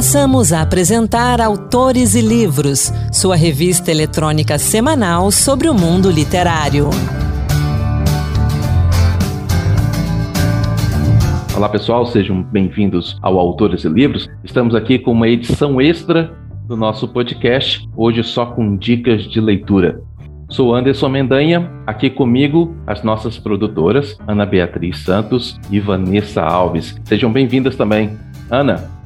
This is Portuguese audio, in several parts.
Passamos a apresentar Autores e Livros, sua revista eletrônica semanal sobre o mundo literário. Olá pessoal, sejam bem-vindos ao Autores e Livros. Estamos aqui com uma edição extra do nosso podcast, hoje só com dicas de leitura. Sou Anderson Mendanha, aqui comigo as nossas produtoras, Ana Beatriz Santos e Vanessa Alves. Sejam bem-vindas também. Ana.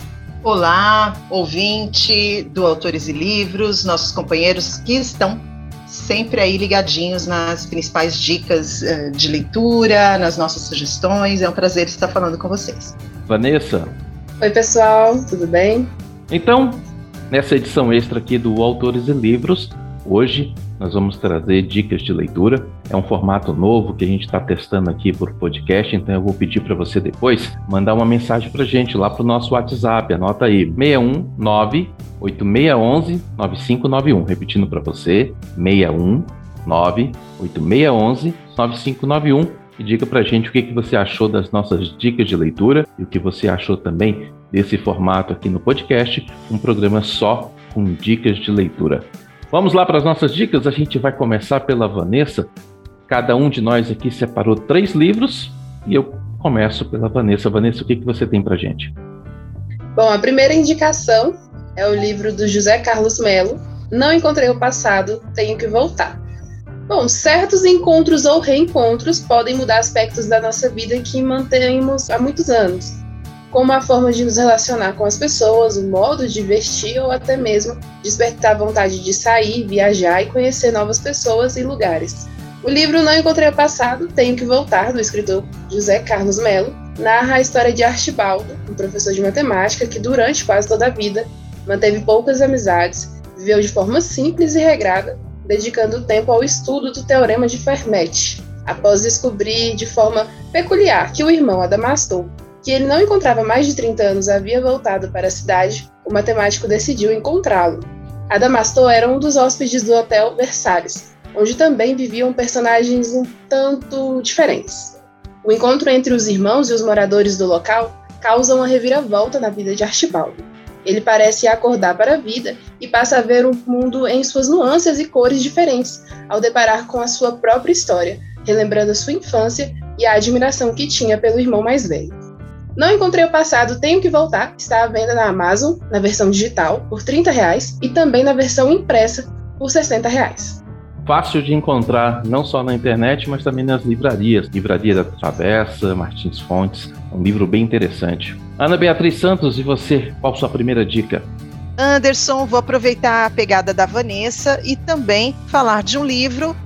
Olá, ouvinte do Autores e Livros, nossos companheiros que estão sempre aí ligadinhos nas principais dicas uh, de leitura, nas nossas sugestões. É um prazer estar falando com vocês. Vanessa. Oi, pessoal, tudo bem? Então, nessa edição extra aqui do Autores e Livros, hoje nós vamos trazer dicas de leitura. É um formato novo que a gente está testando aqui por podcast, então eu vou pedir para você depois mandar uma mensagem para a gente lá para o nosso WhatsApp. Anota aí: 619 8611 9591. Repetindo para você: 619 8611 9591 e diga para a gente o que, que você achou das nossas dicas de leitura e o que você achou também desse formato aqui no podcast, um programa só com dicas de leitura. Vamos lá para as nossas dicas. A gente vai começar pela Vanessa. Cada um de nós aqui separou três livros e eu começo pela Vanessa. Vanessa, o que, que você tem para gente? Bom, a primeira indicação é o livro do José Carlos Melo. Não encontrei o passado, tenho que voltar. Bom, certos encontros ou reencontros podem mudar aspectos da nossa vida que mantemos há muitos anos como a forma de nos relacionar com as pessoas, o modo de vestir ou até mesmo despertar vontade de sair, viajar e conhecer novas pessoas e lugares. O livro Não Encontrei o Passado, Tenho que Voltar, do escritor José Carlos Melo, narra a história de Archibaldo, um professor de matemática que durante quase toda a vida manteve poucas amizades, viveu de forma simples e regrada, dedicando tempo ao estudo do Teorema de Fermat, após descobrir de forma peculiar que o irmão Adamastor que ele não encontrava mais de 30 anos havia voltado para a cidade, o matemático decidiu encontrá-lo. Adamastor era um dos hóspedes do Hotel Versalhes, onde também viviam personagens um tanto diferentes. O encontro entre os irmãos e os moradores do local causa uma reviravolta na vida de Archibaldo. Ele parece acordar para a vida e passa a ver o mundo em suas nuances e cores diferentes, ao deparar com a sua própria história, relembrando a sua infância e a admiração que tinha pelo irmão mais velho. Não encontrei o passado, tenho que voltar. Está à venda na Amazon, na versão digital, por 30 reais, e também na versão impressa, por 60 reais. Fácil de encontrar, não só na internet, mas também nas livrarias. Livraria da Travessa, Martins Fontes, um livro bem interessante. Ana Beatriz Santos, e você, qual a sua primeira dica? Anderson, vou aproveitar a pegada da Vanessa e também falar de um livro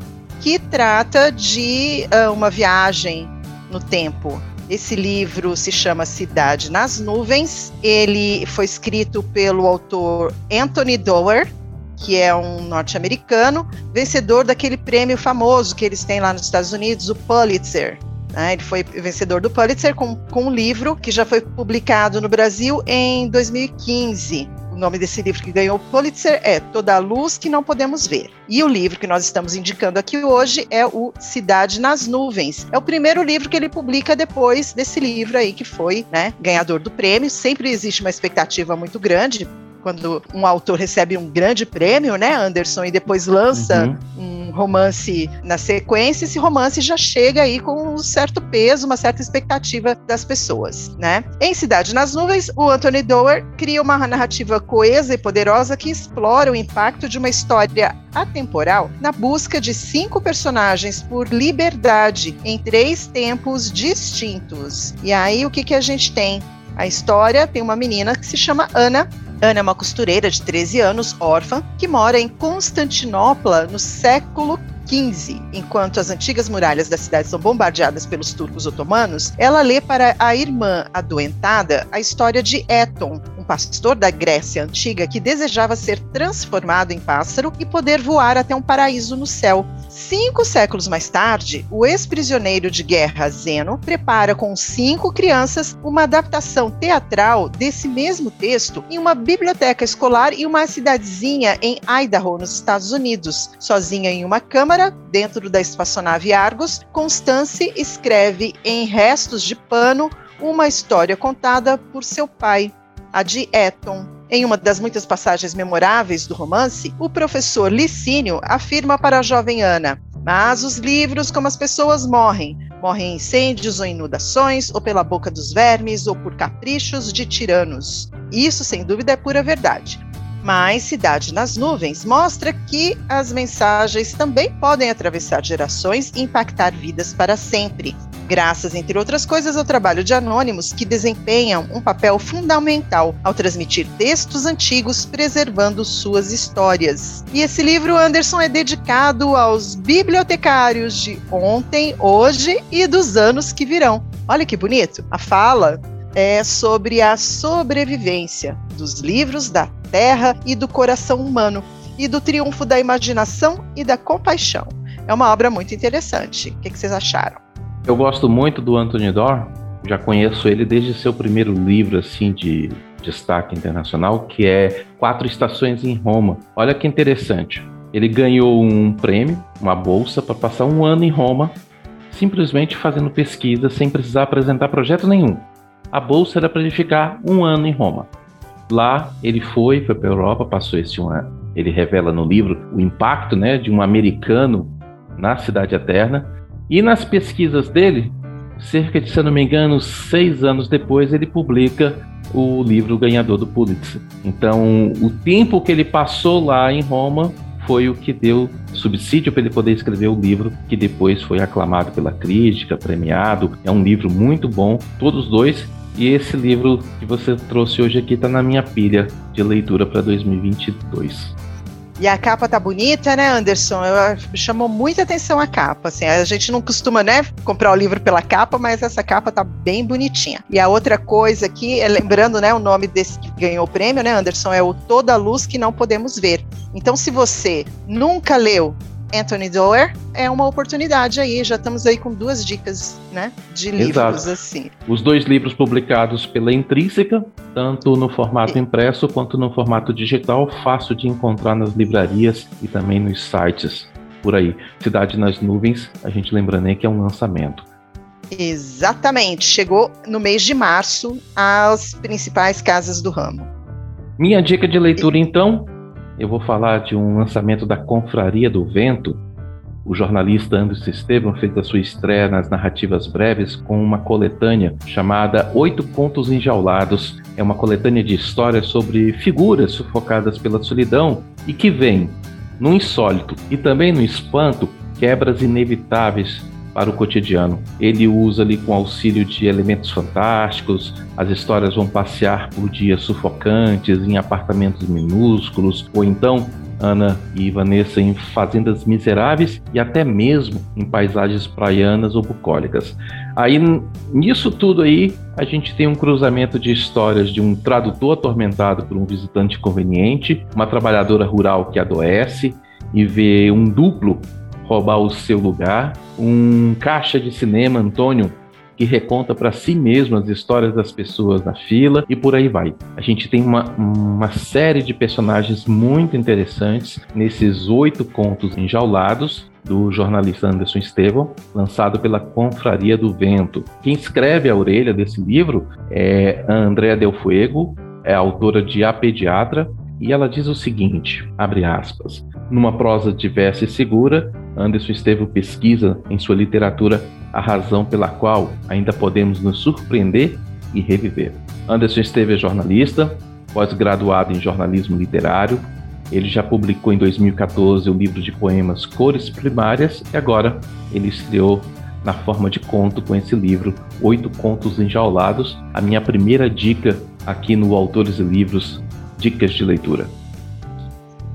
que trata de uh, uma viagem no tempo. Esse livro se chama Cidade nas Nuvens. Ele foi escrito pelo autor Anthony Doerr, que é um norte-americano, vencedor daquele prêmio famoso que eles têm lá nos Estados Unidos, o Pulitzer. Né? Ele foi vencedor do Pulitzer com, com um livro que já foi publicado no Brasil em 2015. O nome desse livro que ganhou o Pulitzer é Toda a Luz que Não Podemos Ver. E o livro que nós estamos indicando aqui hoje é o Cidade nas Nuvens. É o primeiro livro que ele publica depois desse livro aí que foi né, ganhador do prêmio. Sempre existe uma expectativa muito grande quando um autor recebe um grande prêmio, né, Anderson, e depois lança uhum. um romance na sequência, esse romance já chega aí com um certo peso, uma certa expectativa das pessoas, né? Em Cidade nas Nuvens, o Anthony Doerr cria uma narrativa coesa e poderosa que explora o impacto de uma história atemporal na busca de cinco personagens por liberdade em três tempos distintos. E aí o que que a gente tem? A história tem uma menina que se chama Ana, Ana é uma costureira de 13 anos, órfã, que mora em Constantinopla no século 15, enquanto as antigas muralhas da cidade são bombardeadas pelos turcos otomanos, ela lê para a irmã adoentada a história de Eton, um pastor da Grécia antiga que desejava ser transformado em pássaro e poder voar até um paraíso no céu. Cinco séculos mais tarde, o ex-prisioneiro de guerra Zeno prepara com cinco crianças uma adaptação teatral desse mesmo texto em uma biblioteca escolar em uma cidadezinha em Idaho, nos Estados Unidos. Sozinha em uma câmara, dentro da espaçonave Argos, Constance escreve em restos de pano uma história contada por seu pai, a de Eton, Em uma das muitas passagens memoráveis do romance, o professor Licínio afirma para a jovem Ana: Mas os livros, como as pessoas, morrem. Morrem em incêndios ou inundações, ou pela boca dos vermes, ou por caprichos de tiranos. Isso, sem dúvida, é pura verdade. Mas Cidade nas Nuvens mostra que as mensagens também podem atravessar gerações e impactar vidas para sempre. Graças, entre outras coisas, ao trabalho de anônimos que desempenham um papel fundamental ao transmitir textos antigos, preservando suas histórias. E esse livro, Anderson, é dedicado aos bibliotecários de ontem, hoje e dos anos que virão. Olha que bonito! A fala é sobre a sobrevivência dos livros da terra e do coração humano, e do triunfo da imaginação e da compaixão. É uma obra muito interessante. O que, que vocês acharam? Eu gosto muito do Anthony Doerr. Já conheço ele desde seu primeiro livro assim de destaque internacional, que é Quatro Estações em Roma. Olha que interessante. Ele ganhou um prêmio, uma bolsa para passar um ano em Roma, simplesmente fazendo pesquisa sem precisar apresentar projeto nenhum. A bolsa era para ele ficar um ano em Roma. Lá ele foi, foi para a Europa, passou esse um ano. Ele revela no livro o impacto né, de um americano na Cidade Eterna. E nas pesquisas dele, cerca de, se não me engano, seis anos depois, ele publica o livro ganhador do Pulitzer. Então, o tempo que ele passou lá em Roma foi o que deu subsídio para ele poder escrever o livro, que depois foi aclamado pela crítica, premiado. É um livro muito bom, todos dois. E esse livro que você trouxe hoje aqui está na minha pilha de leitura para 2022. E a capa tá bonita, né, Anderson? Eu, chamou muita atenção a capa. Assim, a gente não costuma, né, comprar o livro pela capa, mas essa capa tá bem bonitinha. E a outra coisa aqui, é, lembrando, né, o nome desse que ganhou o prêmio, né, Anderson, é o Toda Luz que Não Podemos Ver. Então, se você nunca leu Anthony Doerr é uma oportunidade aí. Já estamos aí com duas dicas, né, de livros Exato. assim. Os dois livros publicados pela Intrínseca, tanto no formato impresso quanto no formato digital, fácil de encontrar nas livrarias e também nos sites por aí. Cidade nas Nuvens, a gente lembrando aí que é um lançamento. Exatamente, chegou no mês de março às principais casas do ramo. Minha dica de leitura, então, eu vou falar de um lançamento da Confraria do Vento. O jornalista Anderson Estevam fez a sua estreia nas narrativas breves com uma coletânea chamada Oito Contos Enjaulados. É uma coletânea de histórias sobre figuras sufocadas pela solidão e que vem, no insólito e também no espanto, quebras inevitáveis para o cotidiano. Ele usa ali com auxílio de elementos fantásticos, as histórias vão passear por dias sufocantes em apartamentos minúsculos, ou então Ana e Vanessa em fazendas miseráveis e até mesmo em paisagens praianas ou bucólicas. Aí, nisso tudo aí, a gente tem um cruzamento de histórias de um tradutor atormentado por um visitante conveniente, uma trabalhadora rural que adoece e vê um duplo roubar o seu lugar, um caixa de cinema, Antônio, que reconta para si mesmo as histórias das pessoas na fila e por aí vai. A gente tem uma, uma série de personagens muito interessantes nesses oito contos enjaulados do jornalista Anderson Estevão, lançado pela Confraria do Vento. Quem escreve a orelha desse livro é a Andrea Del Fuego, é autora de A Pediatra, e ela diz o seguinte, abre aspas, numa prosa diversa e segura, Anderson Estevam pesquisa em sua literatura a razão pela qual ainda podemos nos surpreender e reviver. Anderson Estevam é jornalista, pós-graduado em jornalismo literário. Ele já publicou em 2014 o livro de poemas Cores Primárias e agora ele estreou na forma de conto com esse livro, Oito Contos Enjaulados, a minha primeira dica aqui no Autores e Livros Dicas de Leitura.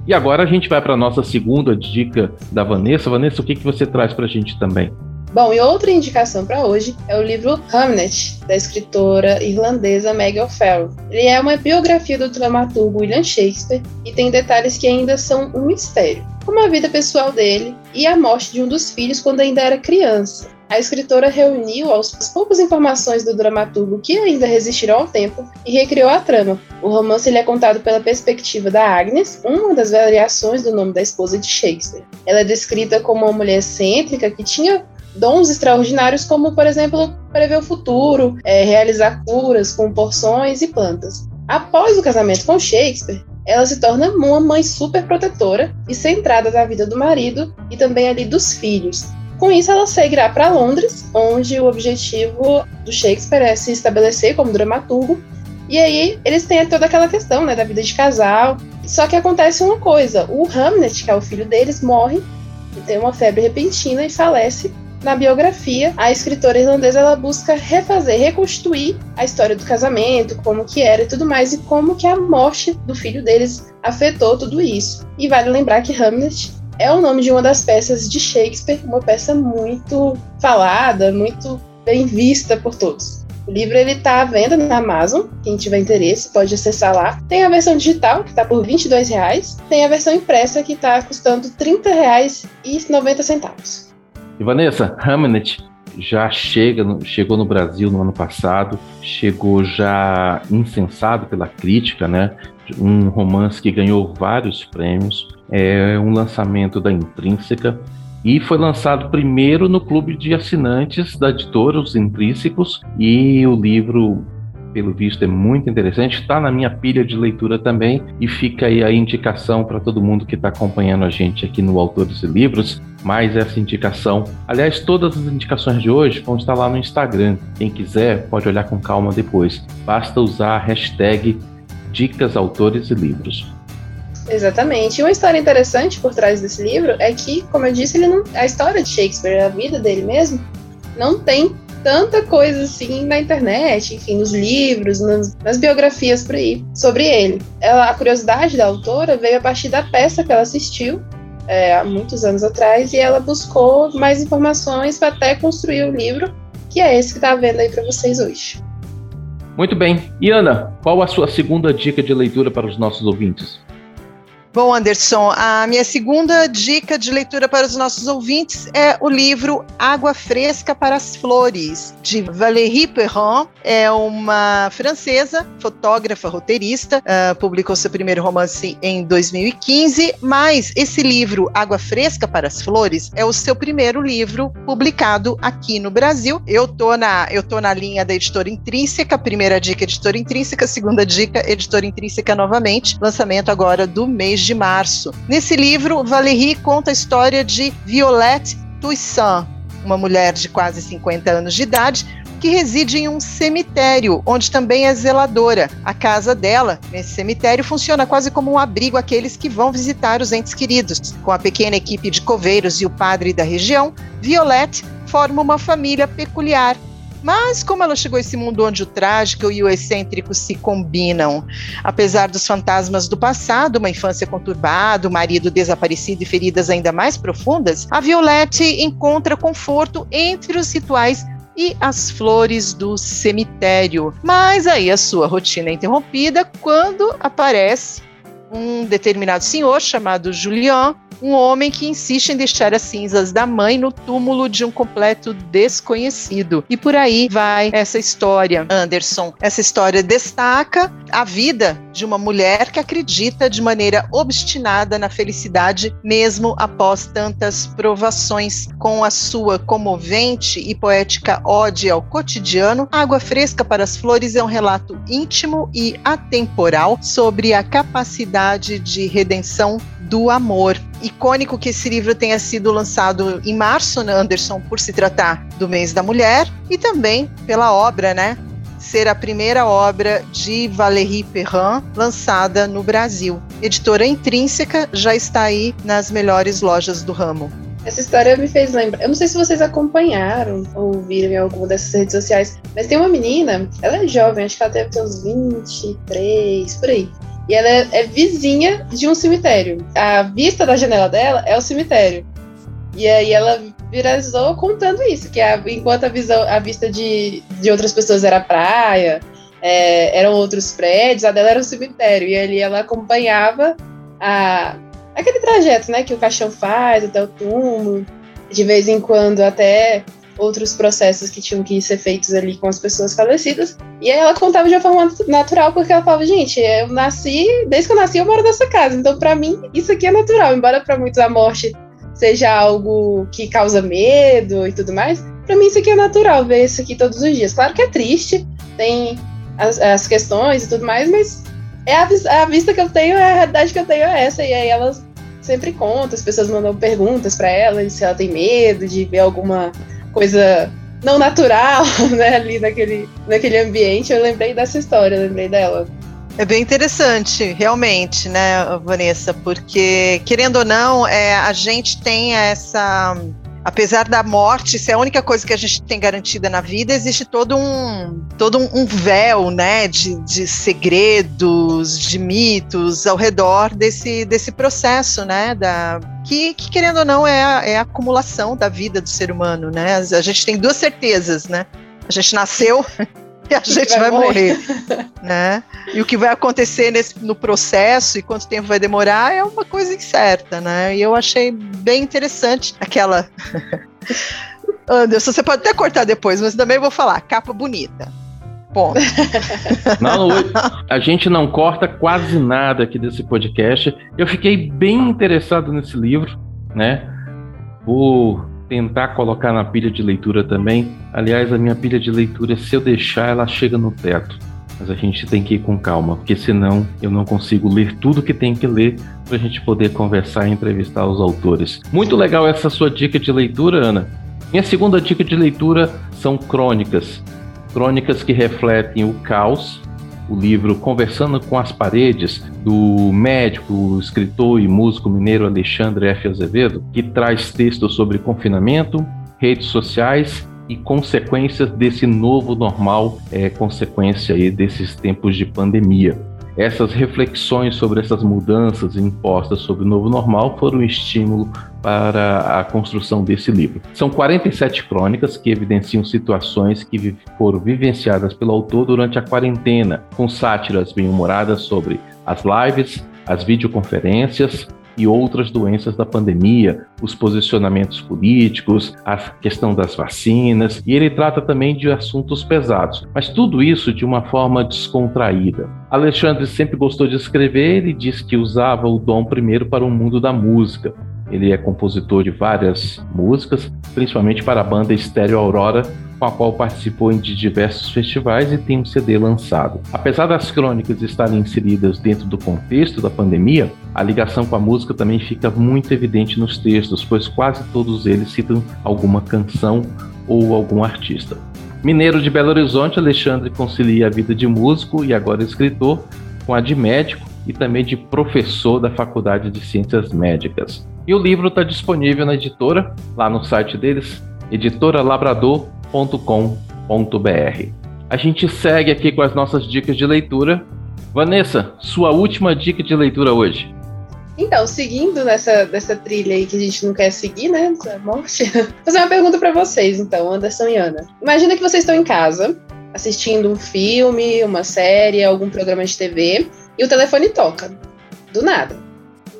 E agora a gente vai para a nossa segunda dica da Vanessa. Vanessa, o que, que você traz para a gente também? Bom, e outra indicação para hoje é o livro Hamnet, da escritora irlandesa Meg O'Farrell. Ele é uma biografia do dramaturgo William Shakespeare e tem detalhes que ainda são um mistério, como a vida pessoal dele e a morte de um dos filhos quando ainda era criança a escritora reuniu aos poucas informações do dramaturgo que ainda resistiram ao tempo e recriou a trama. O romance é contado pela perspectiva da Agnes, uma das variações do nome da esposa de Shakespeare. Ela é descrita como uma mulher excêntrica que tinha dons extraordinários, como, por exemplo, prever o futuro, é, realizar curas com porções e plantas. Após o casamento com Shakespeare, ela se torna uma mãe super protetora e centrada na vida do marido e também ali dos filhos. Com isso, ela seguirá para Londres, onde o objetivo do Shakespeare é se estabelecer como dramaturgo. E aí eles têm toda aquela questão né, da vida de casal. Só que acontece uma coisa: o Hamlet, que é o filho deles, morre tem uma febre repentina e falece na biografia, a escritora irlandesa ela busca refazer, reconstruir a história do casamento, como que era e tudo mais, e como que a morte do filho deles afetou tudo isso. E vale lembrar que Hamlet é o nome de uma das peças de Shakespeare, uma peça muito falada, muito bem vista por todos. O livro ele está à venda na Amazon. Quem tiver interesse pode acessar lá. Tem a versão digital que está por R$ 22,00. Tem a versão impressa que está custando R$ 30,90. E Vanessa, Hamlet já chega, chegou no Brasil no ano passado, chegou já incensado pela crítica, né? Um romance que ganhou vários prêmios, é um lançamento da Intrínseca e foi lançado primeiro no clube de assinantes da editora Os Intrínsecos e o livro pelo visto é muito interessante, está na minha pilha de leitura também e fica aí a indicação para todo mundo que está acompanhando a gente aqui no Autores e Livros, mais essa indicação. Aliás, todas as indicações de hoje vão estar lá no Instagram. Quem quiser pode olhar com calma depois. Basta usar a hashtag Dicas Autores e Livros. Exatamente. E uma história interessante por trás desse livro é que, como eu disse, ele não, a história de Shakespeare, a vida dele mesmo, não tem tanta coisa assim na internet, enfim, nos livros, nas, nas biografias por aí, sobre ele. Ela, a curiosidade da autora veio a partir da peça que ela assistiu é, há muitos anos atrás e ela buscou mais informações para até construir o livro, que é esse que está vendo aí para vocês hoje. Muito bem. E Ana, qual a sua segunda dica de leitura para os nossos ouvintes? Bom, Anderson, a minha segunda dica de leitura para os nossos ouvintes é o livro Água Fresca para as Flores, de Valérie Perron. É uma francesa, fotógrafa, roteirista, uh, publicou seu primeiro romance em 2015, mas esse livro, Água Fresca para as Flores, é o seu primeiro livro publicado aqui no Brasil. Eu tô na, eu tô na linha da editora Intrínseca, primeira dica, editora Intrínseca, segunda dica, editora Intrínseca novamente, lançamento agora do mês de março. Nesse livro, Valérie conta a história de Violette Toussaint, uma mulher de quase 50 anos de idade, que reside em um cemitério, onde também é zeladora. A casa dela, nesse cemitério, funciona quase como um abrigo àqueles que vão visitar os entes queridos. Com a pequena equipe de coveiros e o padre da região, Violette forma uma família peculiar mas como ela chegou a esse mundo onde o trágico e o excêntrico se combinam, apesar dos fantasmas do passado, uma infância conturbada, o marido desaparecido e feridas ainda mais profundas, a Violette encontra conforto entre os rituais e as flores do cemitério. Mas aí a sua rotina é interrompida quando aparece um determinado senhor chamado Julian, um homem que insiste em deixar as cinzas da mãe no túmulo de um completo desconhecido. E por aí vai essa história, Anderson. Essa história destaca a vida de uma mulher que acredita de maneira obstinada na felicidade, mesmo após tantas provações. Com a sua comovente e poética ode ao cotidiano, Água Fresca para as Flores é um relato íntimo e atemporal sobre a capacidade de redenção do amor. Icônico que esse livro tenha sido lançado em março, né, Anderson, por se tratar do mês da mulher, e também pela obra, né? Ser a primeira obra de Valérie Perrin lançada no Brasil. Editora Intrínseca já está aí nas melhores lojas do ramo. Essa história me fez lembrar. Eu não sei se vocês acompanharam ou viram em alguma dessas redes sociais, mas tem uma menina, ela é jovem, acho que ela deve ter uns 23, por aí. E ela é, é, vizinha de um cemitério. A vista da janela dela é o cemitério. E aí ela viralizou contando isso, que a, enquanto a, visão, a vista de, de outras pessoas era praia, é, eram outros prédios, a dela era o cemitério. E ali ela acompanhava a, aquele trajeto né, que o caixão faz até o túmulo. De vez em quando até outros processos que tinham que ser feitos ali com as pessoas falecidas. E aí ela contava de uma forma natural, porque ela falava, gente, eu nasci, desde que eu nasci eu moro nessa casa, então para mim isso aqui é natural, embora para muitos a morte seja algo que causa medo e tudo mais, para mim isso aqui é natural, ver isso aqui todos os dias. Claro que é triste, tem as, as questões e tudo mais, mas é a, a, vista que eu tenho, é a realidade que eu tenho é essa. E aí ela sempre conta, as pessoas mandam perguntas para ela, se ela tem medo de ver alguma coisa não natural, né, ali naquele, naquele ambiente. Eu lembrei dessa história, lembrei dela. É bem interessante, realmente, né, Vanessa? Porque, querendo ou não, é, a gente tem essa apesar da morte ser a única coisa que a gente tem garantida na vida, existe todo um, todo um, véu, né, de, de segredos, de mitos ao redor desse, desse processo, né, da, que, que querendo ou não é a, é a acumulação da vida do ser humano, né, a gente tem duas certezas, né, a gente nasceu e a gente vai, vai morrer. morrer. né? E o que vai acontecer nesse, no processo e quanto tempo vai demorar é uma coisa incerta, né? E eu achei bem interessante aquela. Anderson, você pode até cortar depois, mas também vou falar, capa bonita. Ponto. Não, a gente não corta quase nada aqui desse podcast. Eu fiquei bem interessado nesse livro, né? Vou tentar colocar na pilha de leitura também. Aliás, a minha pilha de leitura, se eu deixar, ela chega no teto. Mas a gente tem que ir com calma, porque senão eu não consigo ler tudo que tem que ler para a gente poder conversar e entrevistar os autores. Muito legal essa sua dica de leitura, Ana. Minha segunda dica de leitura são crônicas. Crônicas que refletem o caos o livro Conversando com as Paredes, do médico, escritor e músico mineiro Alexandre F. Azevedo, que traz textos sobre confinamento, redes sociais e consequências desse novo normal, é, consequência aí desses tempos de pandemia. Essas reflexões sobre essas mudanças impostas sobre o novo normal foram um estímulo para a construção desse livro. São 47 crônicas que evidenciam situações que foram vivenciadas pelo autor durante a quarentena, com sátiras bem-humoradas sobre as lives, as videoconferências, e outras doenças da pandemia, os posicionamentos políticos, a questão das vacinas, e ele trata também de assuntos pesados, mas tudo isso de uma forma descontraída. Alexandre sempre gostou de escrever e diz que usava o dom primeiro para o mundo da música. Ele é compositor de várias músicas, principalmente para a banda Estéreo Aurora, com a qual participou de diversos festivais e tem um CD lançado. Apesar das crônicas estarem inseridas dentro do contexto da pandemia, a ligação com a música também fica muito evidente nos textos, pois quase todos eles citam alguma canção ou algum artista. Mineiro de Belo Horizonte, Alexandre concilia a vida de músico e agora escritor com a de médico e também de professor da Faculdade de Ciências Médicas. E o livro está disponível na editora, lá no site deles, editoralabrador.com www.leitura.com.br. A gente segue aqui com as nossas dicas de leitura. Vanessa, sua última dica de leitura hoje. Então, seguindo nessa, nessa trilha aí que a gente não quer seguir, né? Essa morte. Fazer uma pergunta para vocês, então, Anderson e Ana. Imagina que vocês estão em casa, assistindo um filme, uma série, algum programa de TV, e o telefone toca. Do nada.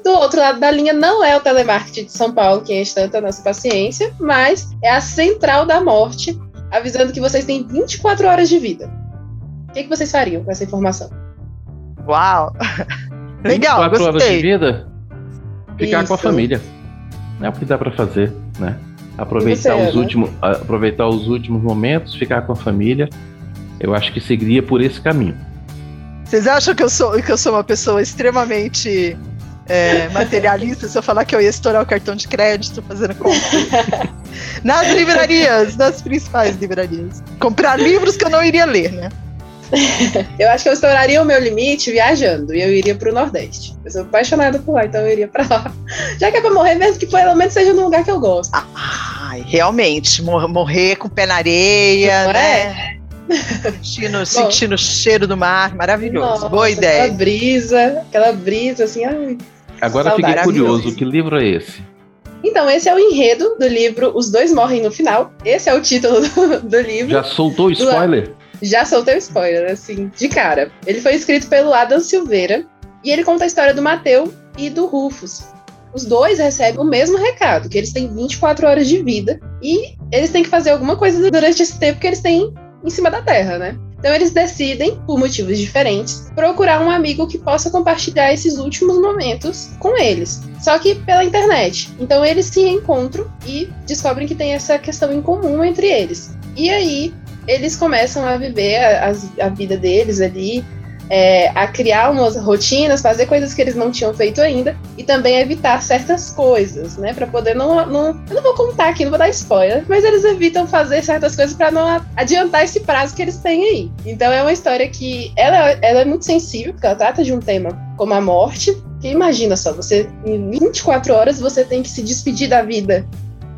Do outro lado da linha não é o telemarketing de São Paulo que enche tanta nossa paciência, mas é a central da morte, avisando que vocês têm 24 horas de vida. O que, que vocês fariam com essa informação? Uau! Legal, 24 gostei. horas de vida? Ficar Isso. com a família. É o que dá para fazer, né? Aproveitar você, os né? últimos, aproveitar os últimos momentos, ficar com a família. Eu acho que seguiria por esse caminho. Vocês acham que eu sou que eu sou uma pessoa extremamente é, materialista se eu falar que eu ia estourar o cartão de crédito fazendo compra. nas livrarias, nas principais livrarias. Comprar livros que eu não iria ler, né? eu acho que eu estouraria o meu limite viajando e eu iria para o Nordeste. Eu sou apaixonada por lá, então eu iria para lá. Já que é para morrer, mesmo que pelo menos seja num lugar que eu gosto. Ai, realmente, morrer com o pé na areia, não né? É? Sentindo, sentindo o cheiro do mar, maravilhoso. Nossa, Boa ideia. Aquela brisa, aquela brisa assim, ai, Agora Saudade. fiquei curioso, que livro é esse? Então, esse é o enredo do livro Os Dois Morrem no Final. Esse é o título do, do livro. Já soltou spoiler? Do, já soltei o spoiler, assim, de cara. Ele foi escrito pelo Adam Silveira e ele conta a história do Mateu e do Rufus. Os dois recebem o mesmo recado, que eles têm 24 horas de vida e eles têm que fazer alguma coisa durante esse tempo que eles têm em cima da Terra, né? Então eles decidem, por motivos diferentes, procurar um amigo que possa compartilhar esses últimos momentos com eles. Só que pela internet. Então eles se encontram e descobrem que tem essa questão em comum entre eles. E aí eles começam a viver a, a, vida deles ali, é, a criar umas rotinas, fazer coisas que eles não tinham feito ainda e também evitar certas coisas, né? Para poder não, não. Eu não vou contar aqui, não vou dar spoiler, mas eles evitam fazer certas coisas para não adiantar esse prazo que eles têm aí. Então é uma história que ela, ela é muito sensível, porque ela trata de um tema como a morte. Que imagina só, você em 24 horas você tem que se despedir da vida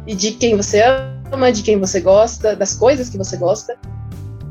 e de quem você ama, de quem você gosta, das coisas que você gosta.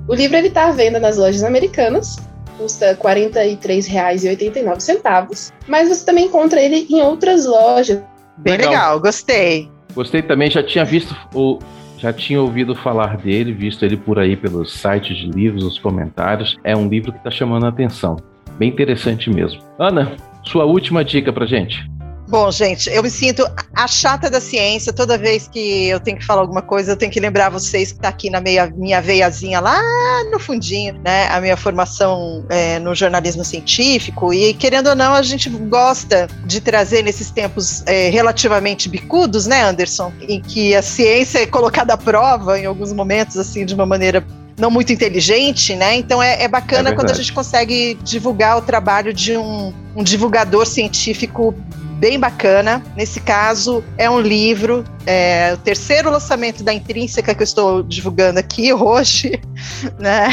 O livro ele tá à venda nas lojas americanas custa R$ 43,89, mas você também encontra ele em outras lojas. Bem legal, legal gostei. Gostei também, já tinha visto o, já tinha ouvido falar dele, visto ele por aí pelos sites de livros, os comentários. É um livro que está chamando a atenção. Bem interessante mesmo. Ana, sua última dica pra gente. Bom, gente, eu me sinto a chata da ciência. Toda vez que eu tenho que falar alguma coisa, eu tenho que lembrar vocês que está aqui na meia, minha veiazinha lá no fundinho, né? A minha formação é, no jornalismo científico. E querendo ou não, a gente gosta de trazer nesses tempos é, relativamente bicudos, né, Anderson? Em que a ciência é colocada à prova em alguns momentos, assim, de uma maneira não muito inteligente, né? Então é, é bacana é quando a gente consegue divulgar o trabalho de um, um divulgador científico bem bacana. Nesse caso, é um livro, é, o terceiro lançamento da Intrínseca que eu estou divulgando aqui hoje, né?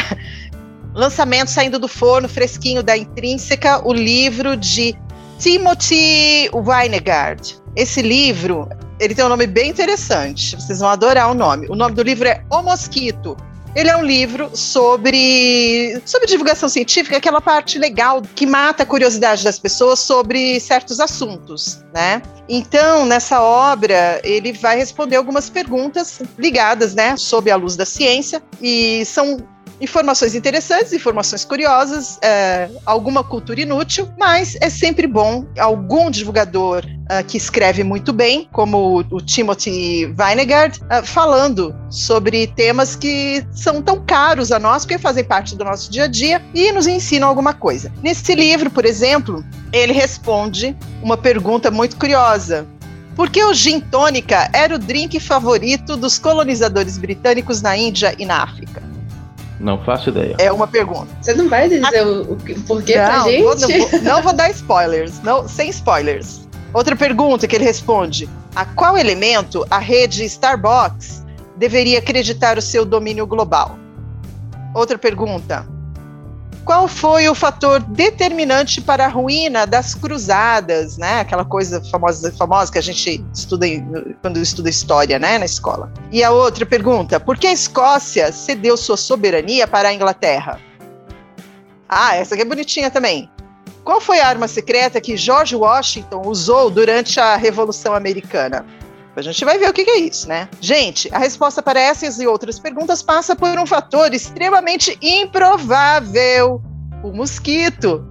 Lançamento saindo do forno, fresquinho da Intrínseca, o livro de Timothy Weingard. Esse livro, ele tem um nome bem interessante, vocês vão adorar o nome. O nome do livro é O Mosquito, ele é um livro sobre, sobre divulgação científica, aquela parte legal que mata a curiosidade das pessoas sobre certos assuntos, né? Então, nessa obra, ele vai responder algumas perguntas ligadas, né, sob a luz da ciência, e são informações interessantes, informações curiosas, é, alguma cultura inútil, mas é sempre bom algum divulgador uh, que escreve muito bem, como o, o Timothy Weingard, uh, falando sobre temas que são tão caros a nós, porque fazem parte do nosso dia a dia e nos ensinam alguma coisa. Nesse livro, por exemplo, ele responde uma pergunta muito curiosa. Por que o gin tônica era o drink favorito dos colonizadores britânicos na Índia e na África? Não faço ideia. É uma pergunta. Você não vai dizer o, o porquê não, pra gente? Vou, não, vou, não vou dar spoilers. Não, sem spoilers. Outra pergunta que ele responde: a qual elemento a rede Starbucks deveria acreditar o seu domínio global? Outra pergunta: qual foi o fator determinante para a ruína das cruzadas, né? Aquela coisa famosa, famosa que a gente estuda quando estuda história, né, na escola. E a outra pergunta: por que a Escócia cedeu sua soberania para a Inglaterra? Ah, essa aqui é bonitinha também. Qual foi a arma secreta que George Washington usou durante a Revolução Americana? A gente vai ver o que, é isso, né? Gente, a resposta para essas e outras perguntas passa por um fator extremamente improvável: o mosquito.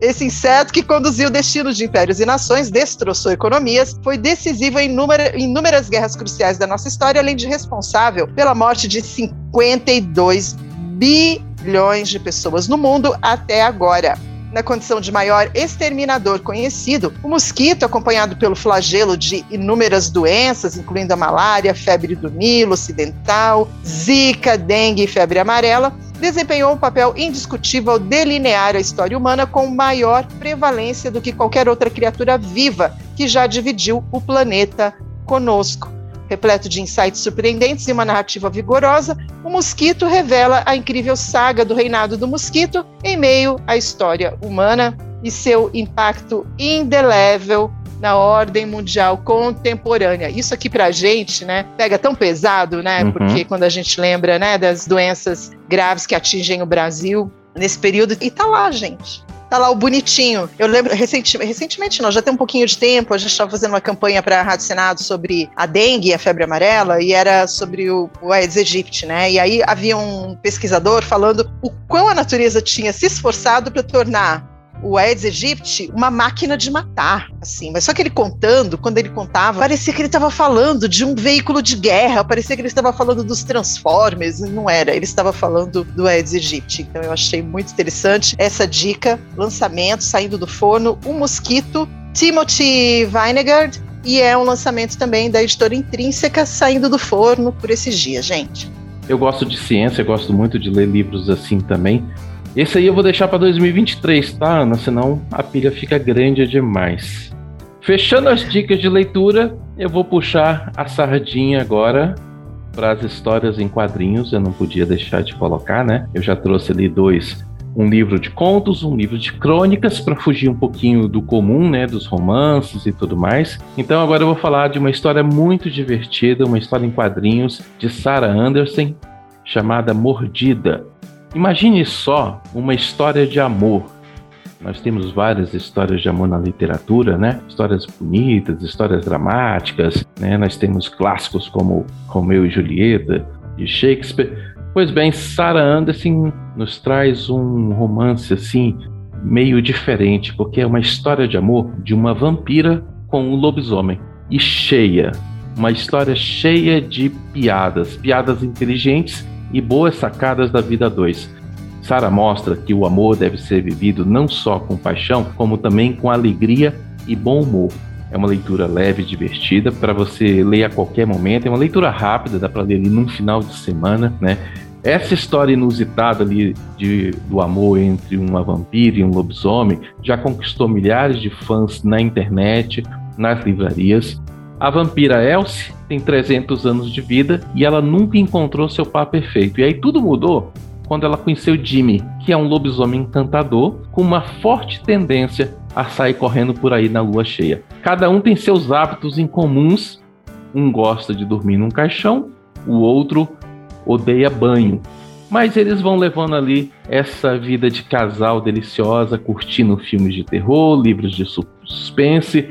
Esse inseto que conduziu destinos de impérios e nações, destroçou economias, foi decisivo em inúmeras guerras cruciais da nossa história, além de responsável pela morte de 52 bilhões de pessoas no mundo até agora na condição de maior exterminador conhecido, o mosquito, acompanhado pelo flagelo de inúmeras doenças, incluindo a malária, febre do Nilo ocidental, zika, dengue e febre amarela, desempenhou um papel indiscutível delinear a história humana com maior prevalência do que qualquer outra criatura viva que já dividiu o planeta conosco. Repleto de insights surpreendentes e uma narrativa vigorosa, o Mosquito revela a incrível saga do reinado do mosquito em meio à história humana e seu impacto indelével na ordem mundial contemporânea. Isso aqui pra gente, né, pega tão pesado, né? Uhum. Porque quando a gente lembra, né, das doenças graves que atingem o Brasil nesse período, e tá lá, gente. Tá lá o bonitinho. Eu lembro, recentemente, recentemente não, já tem um pouquinho de tempo, a gente estava fazendo uma campanha para a Rádio Senado sobre a dengue e a febre amarela, e era sobre o, o Aedes aegypti, né? E aí havia um pesquisador falando o quão a natureza tinha se esforçado para tornar o Aedes aegypti uma máquina de matar, assim. Mas só que ele contando, quando ele contava, parecia que ele estava falando de um veículo de guerra, parecia que ele estava falando dos Transformers, não era. Ele estava falando do Aedes aegypti. Então eu achei muito interessante essa dica, lançamento saindo do forno, o mosquito, Timothy Weingard, e é um lançamento também da editora Intrínseca saindo do forno por esses dias, gente. Eu gosto de ciência, eu gosto muito de ler livros assim também. Esse aí eu vou deixar para 2023, tá, Ana? Senão a pilha fica grande demais. Fechando as dicas de leitura, eu vou puxar a sardinha agora para as histórias em quadrinhos. Eu não podia deixar de colocar, né? Eu já trouxe ali dois um livro de contos, um livro de crônicas para fugir um pouquinho do comum, né, dos romances e tudo mais. Então agora eu vou falar de uma história muito divertida, uma história em quadrinhos de Sarah Anderson chamada Mordida. Imagine só uma história de amor. Nós temos várias histórias de amor na literatura, né? Histórias bonitas, histórias dramáticas, né? Nós temos clássicos como Romeu e Julieta de Shakespeare Pois bem, Sarah Anderson nos traz um romance assim meio diferente, porque é uma história de amor de uma vampira com um lobisomem e cheia, uma história cheia de piadas, piadas inteligentes e boas sacadas da vida a dois. Sarah mostra que o amor deve ser vivido não só com paixão, como também com alegria e bom humor. É uma leitura leve e divertida para você ler a qualquer momento. É uma leitura rápida, dá para ler ali num final de semana, né? Essa história inusitada ali de, do amor entre uma vampira e um lobisomem já conquistou milhares de fãs na internet, nas livrarias. A vampira Elsie tem 300 anos de vida e ela nunca encontrou seu par perfeito. E aí tudo mudou quando ela conheceu Jimmy, que é um lobisomem encantador com uma forte tendência a sair correndo por aí na lua cheia. Cada um tem seus hábitos incomuns. Um gosta de dormir num caixão, o outro odeia banho. Mas eles vão levando ali essa vida de casal deliciosa, curtindo filmes de terror, livros de suspense,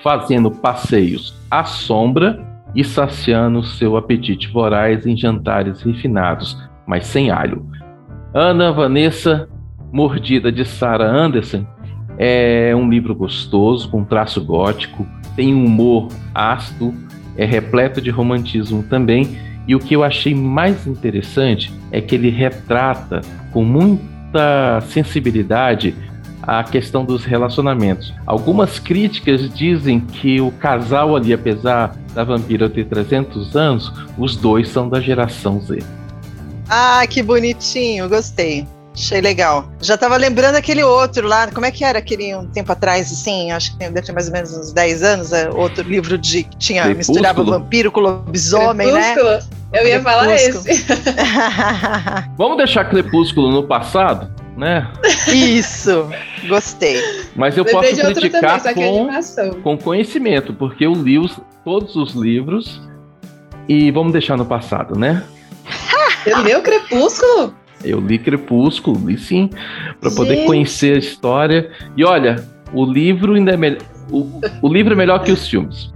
fazendo passeios à sombra e saciando seu apetite voraz em jantares refinados, mas sem alho. Ana Vanessa, Mordida de Sarah Anderson, é um livro gostoso, com traço gótico, tem um humor ácido, é repleto de romantismo também e o que eu achei mais interessante é que ele retrata com muita sensibilidade a questão dos relacionamentos. Algumas críticas dizem que o casal ali, apesar da vampira ter 300 anos, os dois são da geração Z. Ah, que bonitinho, gostei. Achei legal. Já tava lembrando aquele outro lá, como é que era aquele um tempo atrás, assim, acho que deve ter mais ou menos uns 10 anos, é, outro livro de que tinha, Crepúsculo. misturava vampiro com lobisomem, né? Crepúsculo. né? Eu ia falar esse. Vamos deixar Crepúsculo no passado? Né? Isso, gostei. Mas eu posso criticar também, com, com conhecimento, porque eu li os, todos os livros e vamos deixar no passado, né? Você leu Crepúsculo? Eu li Crepúsculo, li sim, para poder conhecer a história. E olha, o livro ainda é melhor. O, o livro é melhor que os filmes.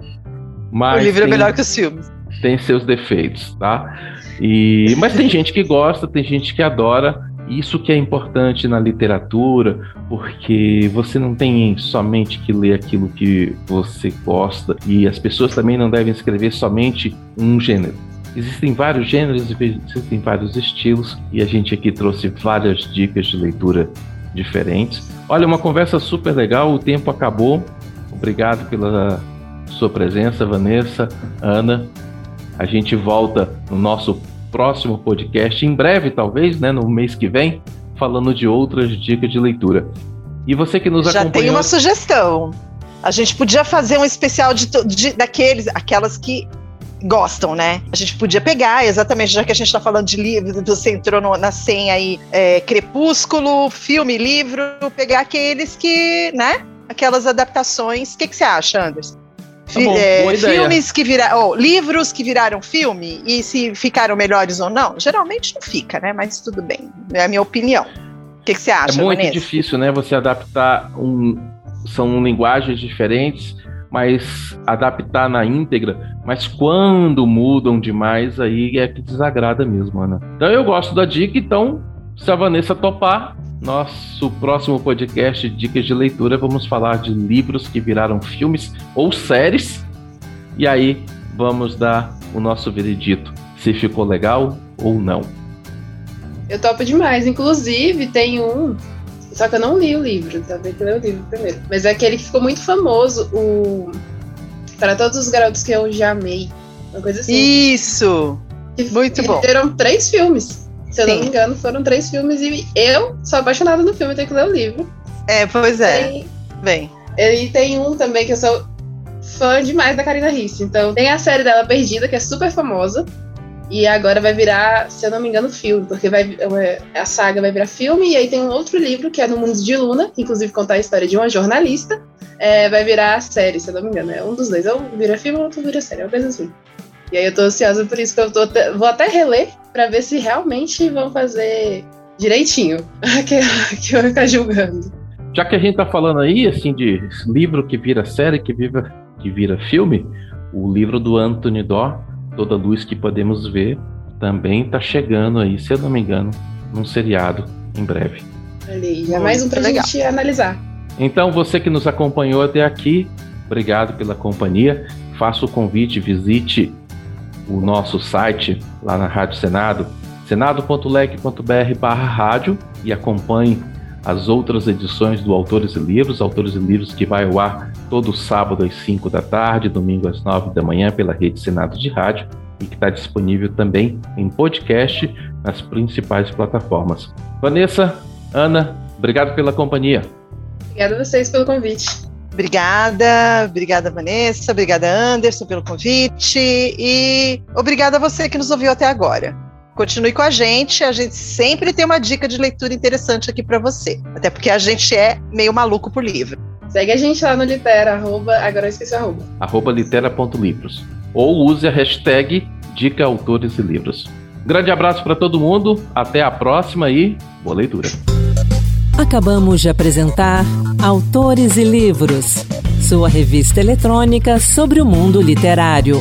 Mas o livro é tem, é melhor que os filmes. Tem seus defeitos, tá? E, mas tem gente que gosta, tem gente que adora. Isso que é importante na literatura, porque você não tem somente que ler aquilo que você gosta, e as pessoas também não devem escrever somente um gênero Existem vários gêneros, existem vários estilos e a gente aqui trouxe várias dicas de leitura diferentes. Olha, uma conversa super legal, o tempo acabou. Obrigado pela sua presença, Vanessa, Ana. A gente volta no nosso próximo podcast, em breve, talvez, né, no mês que vem, falando de outras dicas de leitura. E você que nos Já acompanhou... tem uma sugestão. A gente podia fazer um especial de, de daqueles, aquelas que gostam, né? A gente podia pegar, exatamente, já que a gente está falando de livro, você entrou no, na senha aí, é, Crepúsculo, filme, livro, pegar aqueles que, né? Aquelas adaptações. O que, que você acha, Anderson? Tá bom, é, filmes que viraram, oh, livros que viraram filme e se ficaram melhores ou não, geralmente não fica, né? Mas tudo bem, é a minha opinião. O que, que você acha? É muito Vanessa? difícil, né? Você adaptar um, são linguagens diferentes mas adaptar na íntegra. Mas quando mudam demais, aí é que desagrada mesmo, Ana. Então eu gosto da dica, então se a Vanessa topar, nosso próximo podcast Dicas de Leitura, vamos falar de livros que viraram filmes ou séries. E aí vamos dar o nosso veredito, se ficou legal ou não. Eu topo demais. Inclusive, tem um só que eu não li o livro, também que ler o livro primeiro. Mas é aquele que ficou muito famoso, o. Para todos os garotos que eu já amei. Uma coisa assim. Isso! Muito bom. Foram três filmes. Se eu Sim. não me engano, foram três filmes e eu sou apaixonada no filme, tenho que ler o livro. É, pois é. Tem, Bem. E tem um também que eu sou fã demais da Karina Risse. Então, tem a série dela Perdida, que é super famosa. E agora vai virar, se eu não me engano, filme, porque vai, é, a saga vai virar filme, e aí tem um outro livro que é No Mundo de Luna, que inclusive conta a história de uma jornalista, é, vai virar série, se eu não me engano. É um dos dois, ou vira filme ou outro vira série, é uma coisa assim. E aí eu tô ansiosa por isso que eu tô, vou até reler para ver se realmente vão fazer direitinho que, que eu vou ficar julgando. Já que a gente tá falando aí, assim, de livro que vira série, que vira, que vira filme, o livro do Anthony Doerr, Toda Luz que Podemos Ver, também está chegando aí, se eu não me engano, num seriado em breve. Ali, é mais um pra legal. gente analisar. Então, você que nos acompanhou até aqui, obrigado pela companhia. Faço o convite, visite o nosso site lá na Rádio Senado, senado.leg.br barra rádio e acompanhe as outras edições do Autores e Livros, Autores e Livros que vai ao ar todo sábado às 5 da tarde, domingo às 9 da manhã pela Rede Senado de Rádio e que está disponível também em podcast nas principais plataformas. Vanessa, Ana, obrigado pela companhia. Obrigada a vocês pelo convite. Obrigada, obrigada Vanessa, obrigada Anderson pelo convite e obrigada a você que nos ouviu até agora. Continue com a gente, a gente sempre tem uma dica de leitura interessante aqui para você. Até porque a gente é meio maluco por livro. Segue a gente lá no Litera, arroba, agora eu esqueci o arroba. Arroba litera.livros. Ou use a hashtag Dica Autores e Livros. Grande abraço para todo mundo, até a próxima e boa leitura. Acabamos de apresentar Autores e Livros, sua revista eletrônica sobre o mundo literário.